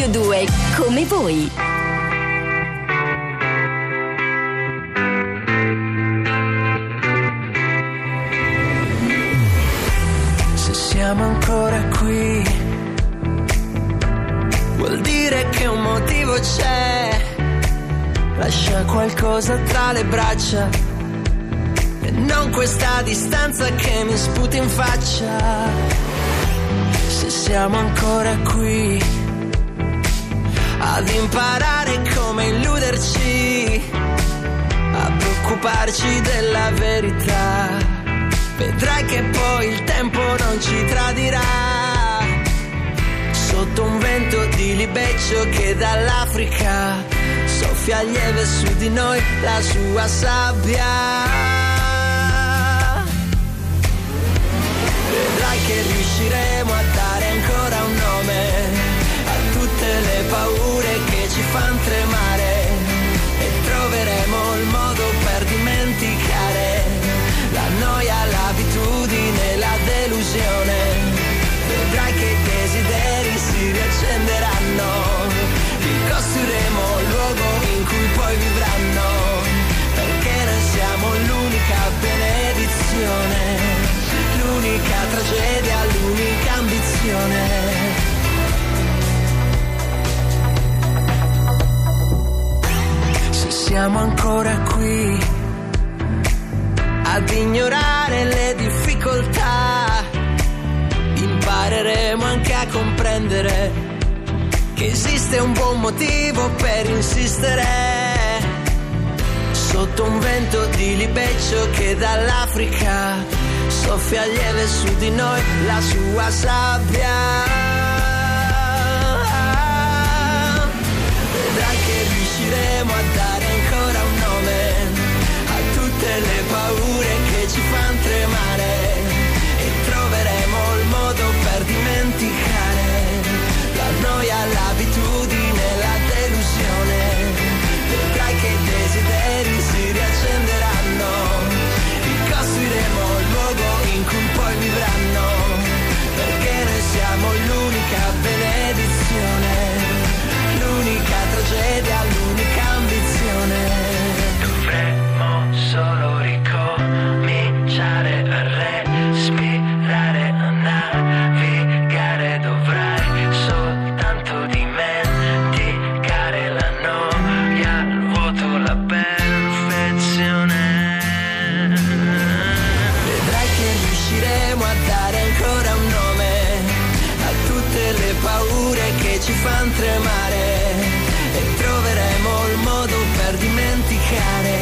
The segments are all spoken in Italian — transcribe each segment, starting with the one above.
Radio 2, come voi. Se siamo ancora qui, vuol dire che un motivo c'è. Lascia qualcosa tra le braccia e non questa distanza che mi sputa in faccia. Se siamo ancora qui ad imparare come illuderci, a preoccuparci della verità. Vedrai che poi il tempo non ci tradirà. Sotto un vento di libeccio che dall'Africa soffia lieve su di noi la sua sabbia. Vedrai che riusciremo a dare paure che ci fanno tremare e troveremo il modo per dimenticare la noia, l'abitudine, la delusione. Vedrai che i desideri si riaccenderanno, ricostruiremo il luogo in cui poi vivranno, perché noi siamo l'unica benedizione, l'unica tragedia, l'unica ambizione. Siamo ancora qui ad ignorare le difficoltà, impareremo anche a comprendere che esiste un buon motivo per insistere. Sotto un vento di libeccio che dall'Africa soffia lieve su di noi la sua sabbia. Vedrai che riusciremo a dare le paure che ci fanno tremare e troveremo il modo per dimenticare la noia, l'abitudine, fanno tremare e troveremo il modo per dimenticare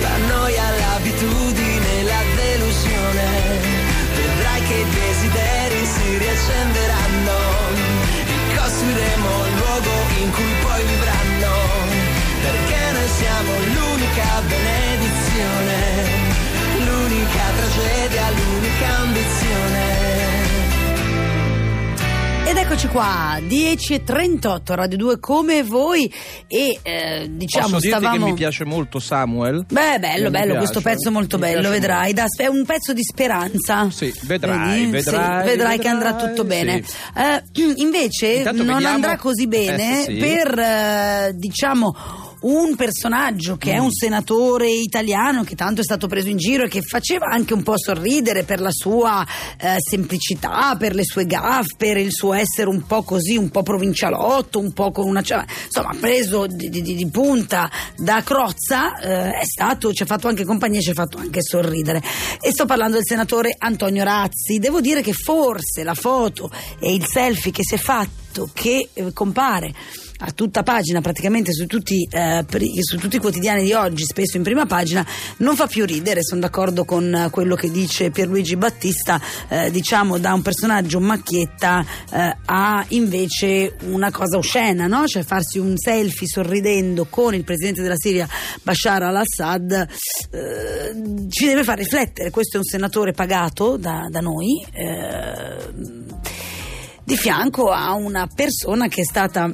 la noia, l'abitudine, la delusione. Vedrai che i desideri si riaccenderanno, ricostruiremo il luogo in cui poi vivranno, perché noi siamo l'unica benedizione, l'unica tragedia, l'unica Ed eccoci qua, 10.38, Radio 2 come voi e eh, diciamo Posso stavamo... che mi piace molto Samuel? Beh, bello, bello, piace, questo pezzo molto bello, vedrai. Da- è un pezzo di speranza. Sì, vedrai, vedrai, Sì, vedrai che andrà vedrai, tutto bene. sì. Eh, invece Intanto non vediamo- andrà così bene Eh, sì. per, eh, diciamo, un personaggio che è Mm. un senatore italiano che tanto è stato preso in giro e che faceva anche un po' sorridere per la sua eh, semplicità, per le sue gaffe, per il suo essere un po' così, un po' provincialotto, un po' con una... cioè, insomma, preso di, di- di punta da Crozza, eh, è stato, ci ha fatto anche compagnia, ci ha fatto anche sorridere. E sto parlando del senatore Antonio Razzi. Devo dire che forse la foto e il selfie che si è fatto, che eh, compare a tutta pagina, praticamente su tutti, eh, su tutti i quotidiani di oggi, spesso in prima pagina, non fa più ridere. Sono d'accordo con eh, quello che dice Pierluigi Battista, eh, diciamo da un personaggio macchietta eh, a invece una cosa oscena, no? cioè farsi un selfie sorridendo con il presidente della Siria Bashar al-Assad eh, ci deve far riflettere. Questo è un senatore pagato da, da noi. eh, di fianco a una persona che è stata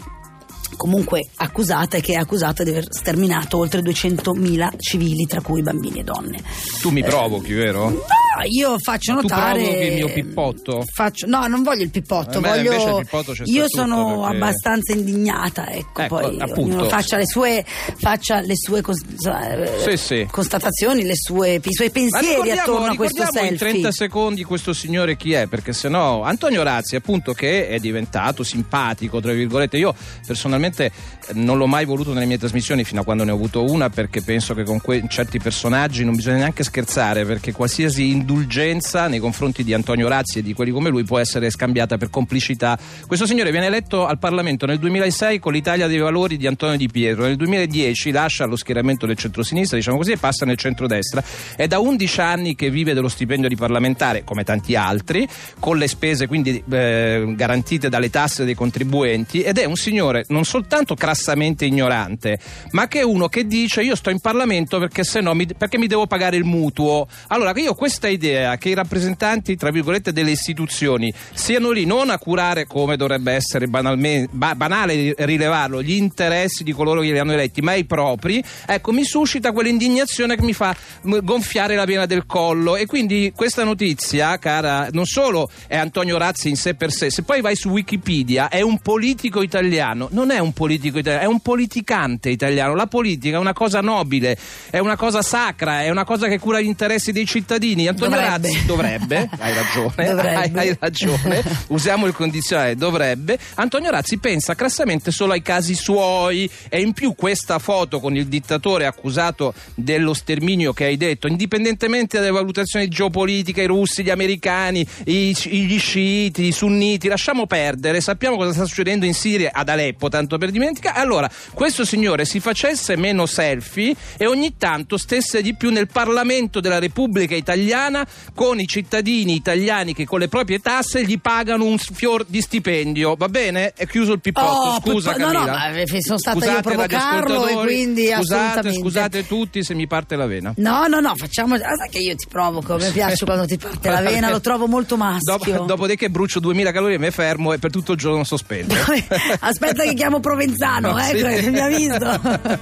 comunque accusata e che è accusata di aver sterminato oltre 200.000 civili, tra cui bambini e donne. Tu mi provochi, vero? No, io faccio Ma tu notare. provochi il mio pippotto? Faccio, no, non voglio il pippotto, invece voglio. il pippotto io sono perché- abbastanza indignata, ecco, Ecco, poi appunto. faccia le sue, faccia le sue cons- eh, Sì, sì. constatazioni, le sue, i suoi pensieri attorno a questo ricordiamo in selfie. 30 secondi questo signore chi è, perché sennò Antonio Razzi, appunto, che è diventato simpatico, tra virgolette. Io personalmente eh, non l'ho mai voluto nelle mie trasmissioni fino a quando ne ho avuto una, perché penso che con que- certi personaggi non bisogna neanche scherzare, perché qualsiasi indulgenza nei confronti di Antonio Razzi e di quelli come lui può essere scambiata per complicità. Questo signore viene eletto al Parlamento nel 2006 con l'Italia dei valori di Antonio Di Pietro, nel 2010 lascia lo schieramento del centrosinistra, diciamo così, e passa nel centrodestra. È da 11 anni che vive dello stipendio di parlamentare, come tanti altri, con le spese quindi eh, garantite dalle tasse dei contribuenti ed è un signore non soltanto crassamente ignorante, ma che è uno che dice io sto in Parlamento perché se no mi, perché mi devo pagare il mutuo. Allora io questa idea che i rappresentanti, tra virgolette, delle istituzioni siano lì non a curare come dovrebbe essere ba- banale rilevarlo, gli interessi di coloro che li hanno eletti, ma i propri, ecco, mi suscita quell'indignazione che mi fa m- gonfiare la vena del collo e quindi questa notizia, cara, non solo è Antonio Razzi in sé per sé, se poi vai su Wikipedia è un politico italiano, non è un politico italiano, è un politicante italiano. La politica è una cosa nobile, è una cosa sacra, è una cosa che cura gli interessi dei cittadini. Antonio Dovrebbe. Razzi dovrebbe, hai ragione, Dovrebbe. Hai, hai ragione, usiamo il condizionale, dovrebbe. Antonio Razzi pensa crassamente solo ai casi suoi e in più questa foto con il dittatore accusato dello sterminio che hai detto, indipendentemente dalle valutazioni geopolitiche, i russi, gli americani, i- gli sciiti, i sunniti, lasciamo perdere, sappiamo cosa sta succedendo in Siria, ad Aleppo, tanto per dimenticare. Allora, questo signore si facesse meno selfie e ogni tanto stesse di più nel Parlamento della Repubblica Italiana con i cittadini italiani che con le proprie tasse gli pagano un fior di stipendio. Va bene? È chiuso il pippotto, Oh, scusa pippo- no, no, Camilla. ma eh, sono stata io a Scusate, provocarlo e quindi scusate, scusate tutti se mi parte la vena. No, no, no, facciamo. Ah, sai che io ti provoco, mi piace quando ti parte la vena, lo trovo molto maschio. Dopo, dopodiché brucio 2000 calorie, mi fermo e per tutto il giorno sospendo. Aspetta che chiamo Provenzano, No, ecco, sì. mi ha visto.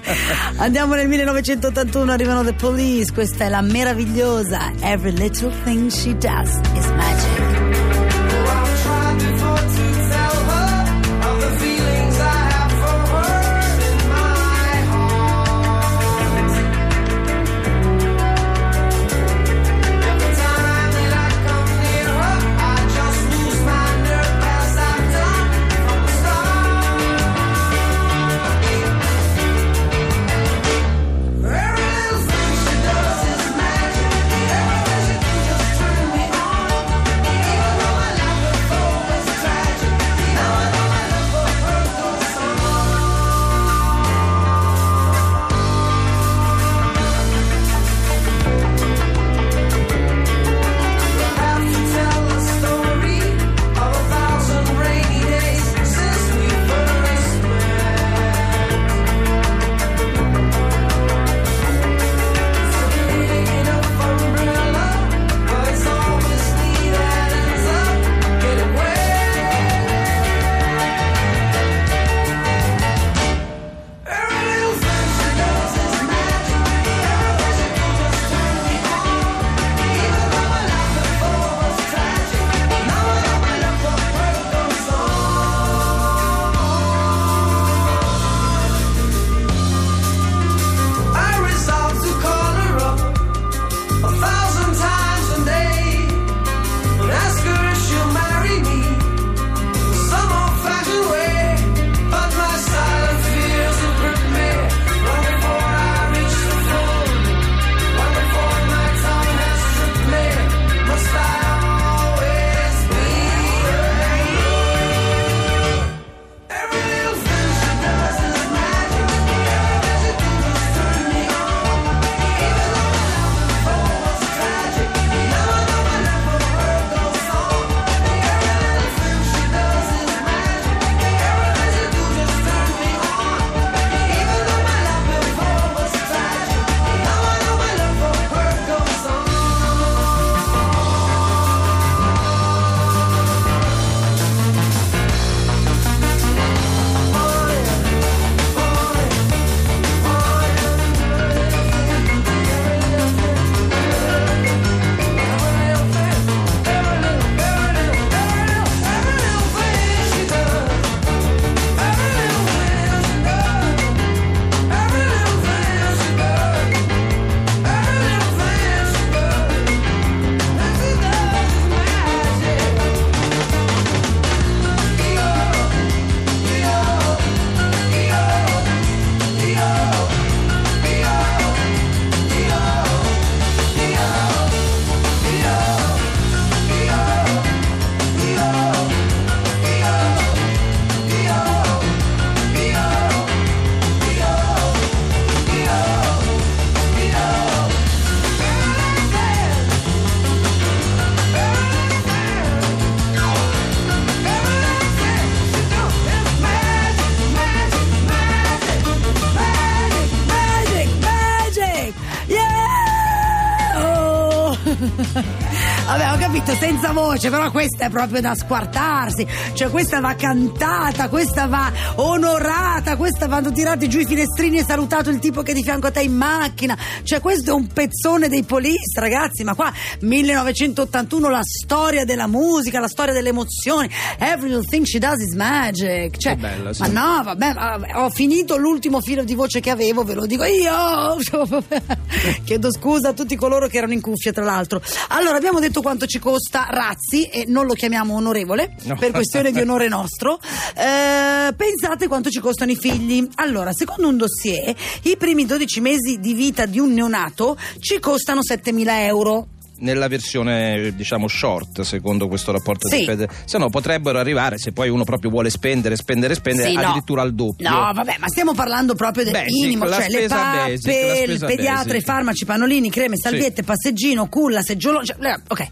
Andiamo nel 1981, arrivano The Police, questa è la meravigliosa Every Little Thing She Does is Magic. Voce, però questa è proprio da squartarsi. Cioè, questa va cantata, questa va onorata, questa vanno tirati giù i finestrini e salutato il tipo che è di fianco a te in macchina. Cioè, questo è un pezzone dei police, ragazzi. Ma qua 1981 la storia della musica, la storia delle emozioni. Every little thing she does is magic. Cioè, bella, sì. Ma no, vabbè, ho finito l'ultimo filo di voce che avevo, ve lo dico io. Chiedo scusa a tutti coloro che erano in cuffia, tra l'altro. Allora, abbiamo detto quanto ci costa Razzi e non lo chiamiamo onorevole No. per questione di onore nostro. Eh, pensate quanto ci costano i figli. Allora, secondo un dossier, i primi 12 mesi di vita di un neonato ci costano 7.000 euro. Nella versione diciamo short, secondo questo rapporto Sì. di Fede, se no potrebbero arrivare, se poi uno proprio vuole spendere, spendere, spendere, Sì, no. addirittura al doppio. No, vabbè, ma stiamo parlando proprio del Basic, minimo, cioè le pappe, basic, il pediatra, i farmaci, pannolini, creme, salviette, passeggino, culla, seggiolone, cioè, eh, ok.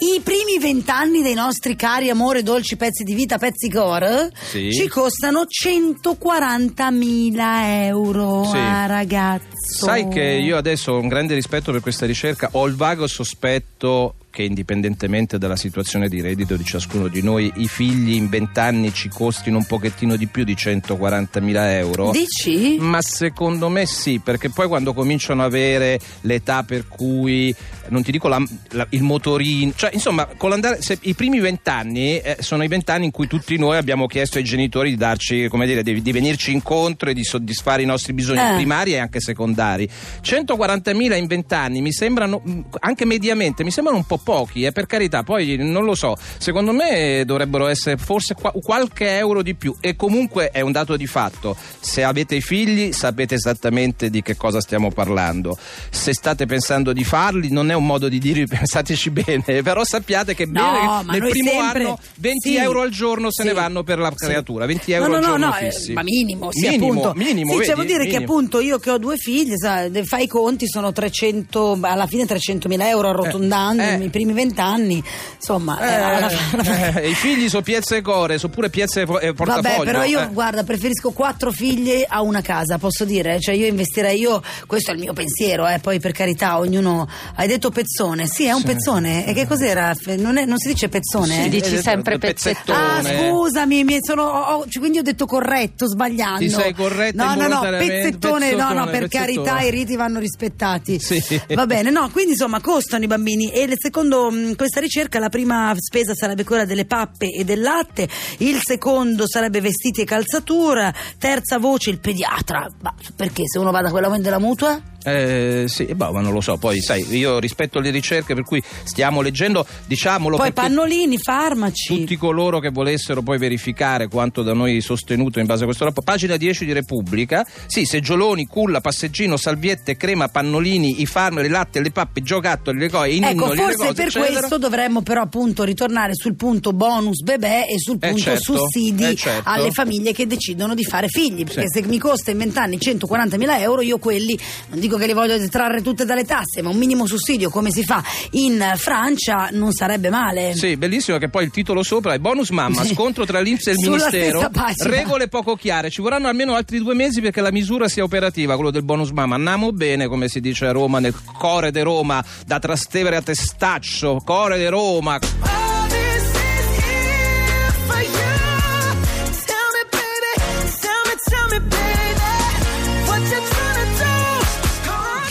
I primi vent'anni dei nostri cari amore, dolci pezzi di vita, pezzi core, Sì. ci costano 140.000 euro. Sì. Ah, ragazzo. Sai che io adesso ho un grande rispetto per questa ricerca, ho il vago sospetto che indipendentemente dalla situazione di reddito di ciascuno di noi, i figli in vent'anni ci costino un pochettino di più di 140.000 euro. Dici? Ma secondo me sì, perché poi quando cominciano ad avere l'età per cui, non ti dico la- la- il motorino, cioè insomma, con l'andare, se- i primi vent'anni eh, sono i vent'anni in cui tutti noi abbiamo chiesto ai genitori di darci, come dire, di, di venirci incontro e di soddisfare i nostri bisogni Eh. primari e anche secondari. 140.000 in vent'anni mi sembrano, anche mediamente, mi sembrano un po' pochi, eh, per carità, poi non lo so, secondo me dovrebbero essere forse qua- qualche euro di più e comunque è un dato di fatto, se avete figli sapete esattamente di che cosa stiamo parlando, se state pensando di farli non è un modo di dire pensateci bene, però sappiate che No, bene che nel primo sempre- anno 20 sì, euro al giorno se sì, ne vanno per la creatura, 20 euro no, al no, giorno no, eh, fissi. ma minimo, sì, minimo, appunto. minimo, sì, vedi? cioè vuol dire che Minimo. appunto io che ho due figli, sa, fai i conti, sono 300, alla fine 300.000 euro arrotondando Eh, eh. I primi vent'anni, insomma, eh, alla- alla- Eh, I figli sono piezze e core, sono pure piezze e eh, portafoglio. Vabbè, però io eh. guarda, preferisco quattro figli a una casa, posso dire? Cioè io investirei io, questo è il mio pensiero, eh, poi per carità, ognuno hai detto pezzone. Sì, è un pezzone. E che cos'era? Non, è- non si dice pezzone? Si dici Eh, sempre eh, pezzettone. Ah, scusami, mi sono, cioè, quindi ho detto corretto, sbagliando. Ti sei corretta No, no, no, pezzettone, no, no, per pezzettone. carità i riti vanno rispettati. Sì. Va bene, no, quindi insomma costano i bambini e le- secondo mh, questa ricerca la prima spesa sarebbe quella delle pappe e del latte, il secondo sarebbe vestiti e calzatura, terza voce il pediatra. Ma perché se uno va da quell'aumento della mutua? Eh, sì, boh, ma non lo so. Poi, sai, io rispetto le ricerche, per cui stiamo leggendo, diciamolo Poi pannolini, farmaci. tutti coloro che volessero poi verificare quanto da noi sostenuto in base a questo rapporto. Pagina 10 di Repubblica. Sì, seggioloni, culla, passeggino, salviette, crema, pannolini, i farmaci, le latte, le pappe, giocattoli, le cose, i Ecco, ninnoli, le forse cose, per eccetera. questo dovremmo però appunto ritornare sul punto bonus bebè e sul Eh, punto certo, sussidi eh, certo. alle famiglie che decidono di fare figli, perché se mi costa in 20 anni 140.000 euro io quelli, non dico che li voglio detrarre tutte dalle tasse, ma un minimo sussidio come si fa in Francia non sarebbe male. Sì, bellissimo che poi il titolo sopra è bonus mamma, scontro tra l'Inps e il Ministero, regole poco chiare, ci vorranno almeno altri due mesi perché la misura sia operativa, quello del bonus mamma, andiamo bene come si dice a Roma, nel core de Roma, da Trastevere a Testaccio, core de Roma.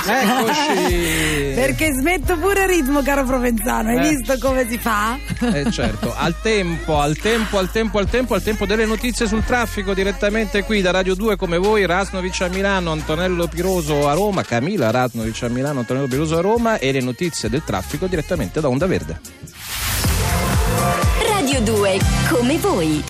Eccoci! Perché smetto pure il ritmo, caro Provenzano, hai Eh. visto come si fa? Eh certo, al tempo, al tempo, al tempo, al tempo, al tempo delle notizie sul traffico direttamente qui da Radio 2 come voi, Rasnovic a Milano, Antonello Piroso a Roma, Camilla Rasnovic a Milano, Antonello Piroso a Roma e le notizie del traffico direttamente da Onda Verde. Radio 2, come voi.